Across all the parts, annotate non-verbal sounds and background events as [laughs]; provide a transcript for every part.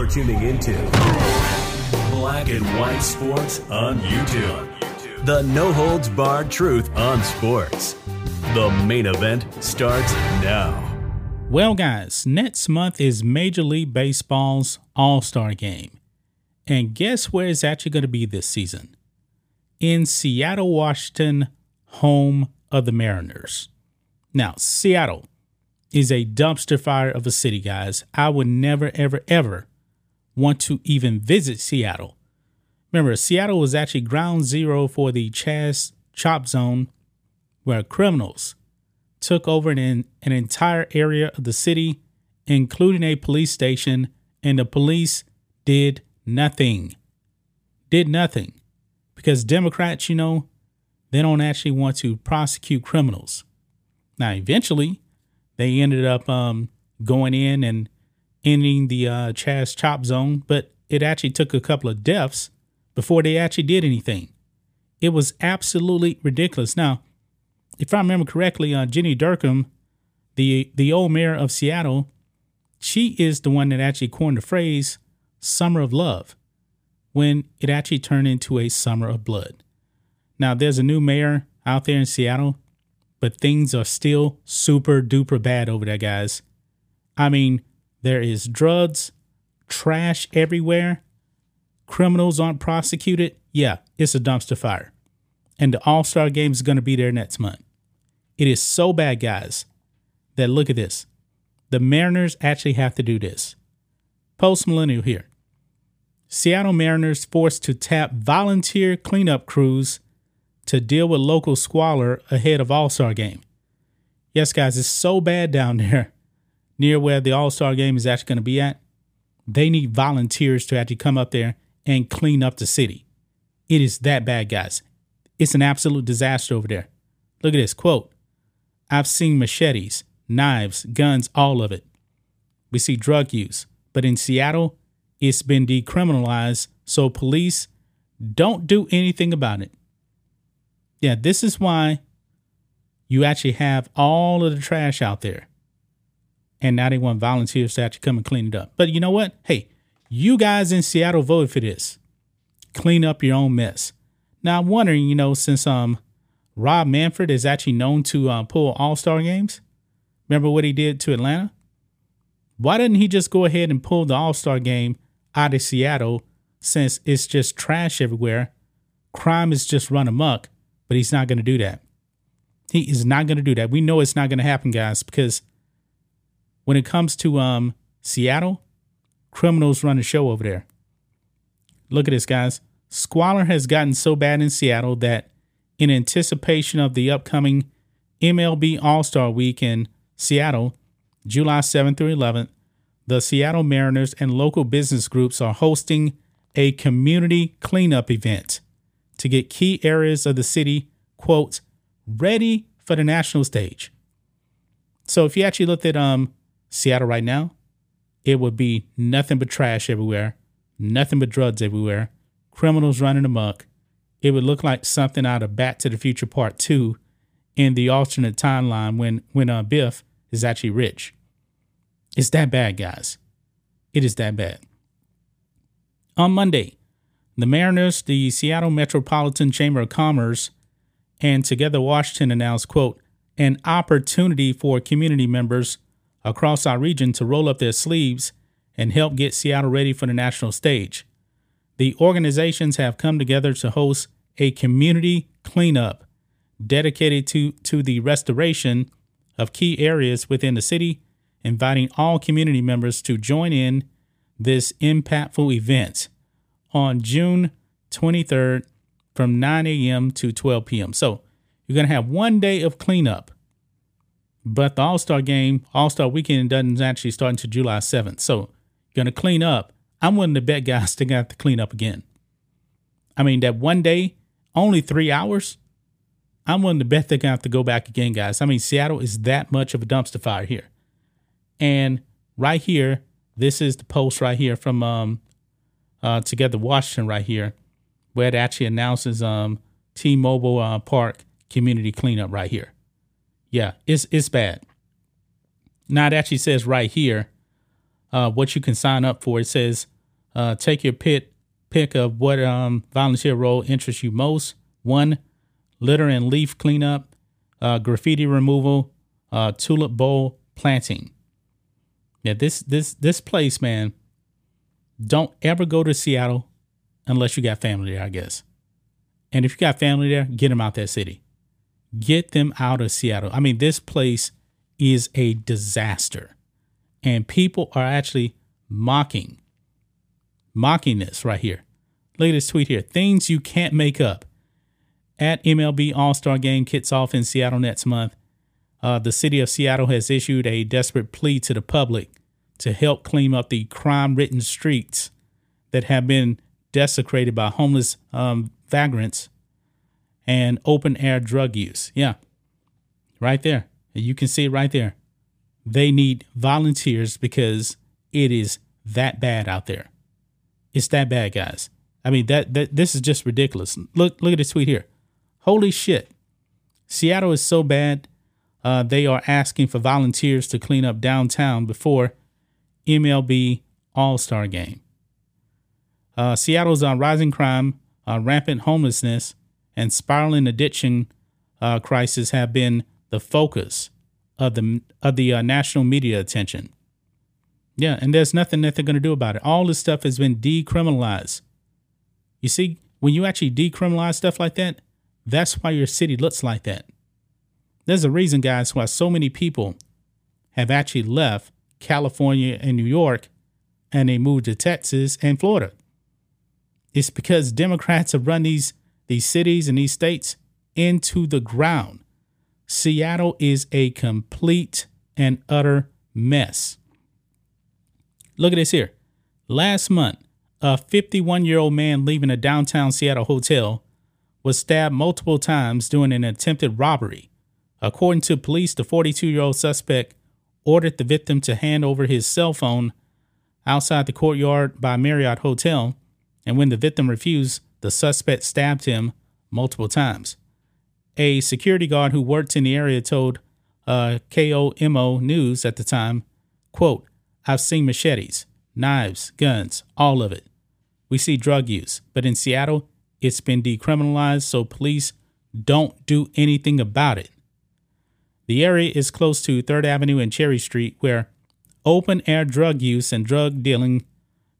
You're tuning into Black and White Sports on YouTube. The no holds barred truth on sports. The main event starts now. Well, guys, next month is Major League Baseball's All Star Game. And guess where it's actually going to be this season? In Seattle, Washington, home of the Mariners. Now, Seattle is a dumpster fire of a city, guys. I would never, ever, ever want to even visit Seattle. Remember, Seattle was actually ground zero for the Chaz Chop Zone, where criminals took over an, an entire area of the city, including a police station, and the police did nothing. Did nothing. Because Democrats, you know, they don't actually want to prosecute criminals. Now, eventually, they ended up um, going in and ending the uh, Chaz Chop Zone, but it actually took a couple of deaths before they actually did anything. It was absolutely ridiculous. Now, if I remember correctly, uh, Jenny Durkan, the the old mayor of Seattle, she is the one that actually coined the phrase "summer of love," when it actually turned into a summer of blood. Now, there's a new mayor out there in Seattle, but things are still super duper bad over there, guys. I mean, there is drugs, trash everywhere, criminals aren't prosecuted. Yeah, it's a dumpster fire. And the All Star game is going to be there next month. It is so bad, guys, that look at this. The Mariners actually have to do this. Post millennial here. Seattle Mariners forced to tap volunteer cleanup crews to deal with local squalor ahead of All Star game. Yes, guys, it's so bad down [laughs] there near where the All Star game is actually going to be at. They need volunteers to actually come up there and clean up the city. It is that bad, guys. It's an absolute disaster over there. Look at this quote I've seen machetes, knives, guns, all of it. We see drug use, but in Seattle, it's been decriminalized, so police don't do anything about it. Yeah, this is why you actually have all of the trash out there. And now they want volunteers to actually come and clean it up. But you know what? Hey, you guys in Seattle voted for this. Clean up your own mess. Now I'm wondering, you know, since um Rob Manfred is actually known to uh, pull All Star games. Remember what he did to Atlanta? Why didn't he just go ahead and pull the All Star game out of Seattle since it's just trash everywhere? Crime is just run amok, but he's not going to do that. He is not going to do that. We know it's not going to happen, guys, because when it comes to um, Seattle, criminals run the show over there. Look at this, guys. Squalor has gotten so bad in Seattle that in anticipation of the upcoming MLB All Star Week in Seattle, July 7th through 11th, the Seattle Mariners and local business groups are hosting a community cleanup event to get key areas of the city, quote, ready for the national stage. So if you actually looked at um, Seattle right now, it would be nothing but trash everywhere, nothing but drugs everywhere, criminals running amok, it would look like something out of Back to the Future Part 2 in the alternate timeline when, when uh, Biff is actually rich. It's that bad, guys. It is that bad. On Monday, the Mariners, the Seattle Metropolitan Chamber of Commerce, and Together Washington announced, quote, an opportunity for community members across our region to roll up their sleeves and help get Seattle ready for the national stage the organizations have come together to host a community cleanup dedicated to, to the restoration of key areas within the city, inviting all community members to join in this impactful event on June 23rd from 9 a.m. to 12 p.m. So you're going to have one day of cleanup, but the All Star game, All Star weekend doesn't actually start until July 7th. So going to clean up I'm willing [laughs] to bet guys they're gonna have to clean up again. I mean, that one day, only three hours. I'm willing to bet they're gonna have to go back again, guys. I mean, Seattle is that much of a dumpster fire here. And right here, this is the post right here from um uh Together Washington right here, where it actually announces um T-Mobile uh, Park community cleanup right here. Yeah, it's it's bad. Now it actually says right here uh, what you can sign up for. It says uh, take your pit pick of what um, volunteer role interests you most. One, litter and leaf cleanup, uh, graffiti removal, uh, tulip bowl planting. Yeah, this this this place, man. Don't ever go to Seattle unless you got family there, I guess. And if you got family there, get them out that city. Get them out of Seattle. I mean, this place is a disaster. And people are actually mocking, mocking this right here. Look at this tweet here. Things you can't make up. At MLB All Star Game kicks off in Seattle next month. Uh, the city of Seattle has issued a desperate plea to the public to help clean up the crime ridden streets that have been desecrated by homeless um, vagrants and open air drug use. Yeah, right there. You can see it right there. They need volunteers because it is that bad out there. It's that bad, guys. I mean that that this is just ridiculous. Look look at this tweet here. Holy shit. Seattle is so bad uh, they are asking for volunteers to clean up downtown before MLB All Star Game. Uh, Seattle's on rising crime, uh, rampant homelessness, and spiraling addiction uh, crisis have been the focus of the of the uh, national media attention. Yeah, and there's nothing that they're going to do about it. All this stuff has been decriminalized. You see, when you actually decriminalize stuff like that, that's why your city looks like that. There's a reason, guys, why so many people have actually left California and New York and they moved to Texas and Florida. It's because Democrats have run these, these cities and these states into the ground. Seattle is a complete and utter mess. Look at this here. Last month, a 51 year old man leaving a downtown Seattle hotel was stabbed multiple times during an attempted robbery According to police, the 42 year old suspect ordered the victim to hand over his cell phone outside the courtyard by Marriott Hotel, and when the victim refused, the suspect stabbed him multiple times. A security guard who worked in the area told uh, KOMO News at the time, quote, I've seen machetes, knives, guns, all of it. We see drug use, but in Seattle, it's been decriminalized, so police don't do anything about it. The area is close to 3rd Avenue and Cherry Street, where open air drug use and drug dealing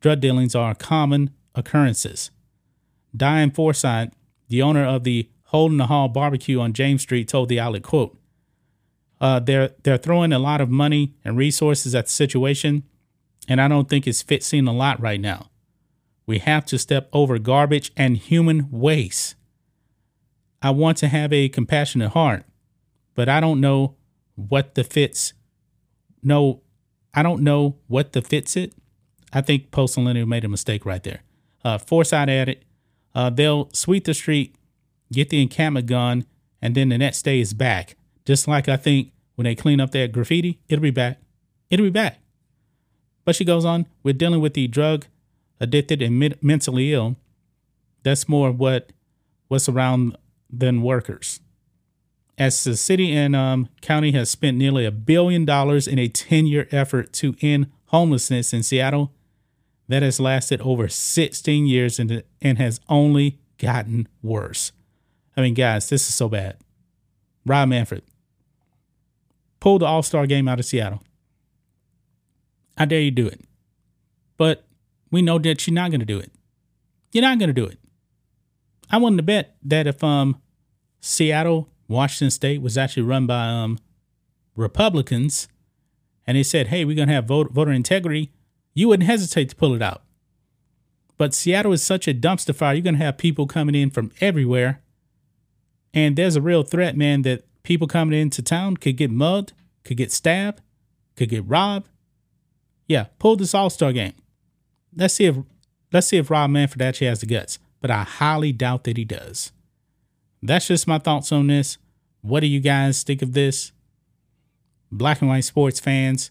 drug dealings are common occurrences. Diane Forsyth, the owner of the Hole in the Wall barbecue on James Street, told the outlet, quote, uh, they're they're throwing a lot of money and resources at the situation, and I don't think it's fixing a lot right now. We have to step over garbage and human waste. I want to have a compassionate heart but I don't know what the fits. No, I don't know what the fits it. I think Post Millennial made a mistake right there. Uh, Forsyth added, uh, they'll sweep the street, get the encampment gone, and then the next day is back. Just like I think when they clean up that graffiti, it'll be back. It'll be back. But she goes on, we're dealing with the drug addicted and mentally ill. That's more what what's around than workers as the city and um, county has spent nearly a billion dollars in a 10 year effort to end homelessness in Seattle, that has lasted over 16 years and, and has only gotten worse. I mean, guys, this is so bad. Rob Manfred pull the All Star game out of Seattle. I dare you do it. But we know that you're not going to do it. You're not going to do it. I wanted to bet that if um Seattle Washington State was actually run by um, Republicans, and they said, "Hey, we're gonna have vote, voter integrity," you wouldn't hesitate to pull it out. But Seattle is such a dumpster fire. You're gonna have people coming in from everywhere, and there's a real threat, man, that people coming into town could get mugged, could get stabbed, could get robbed. Yeah, pull this All Star game. Let's see if let's see if Rob Manfred actually has the guts, but I highly doubt that he does. That's just my thoughts on this. What do you guys think of this? Black and white sports fans,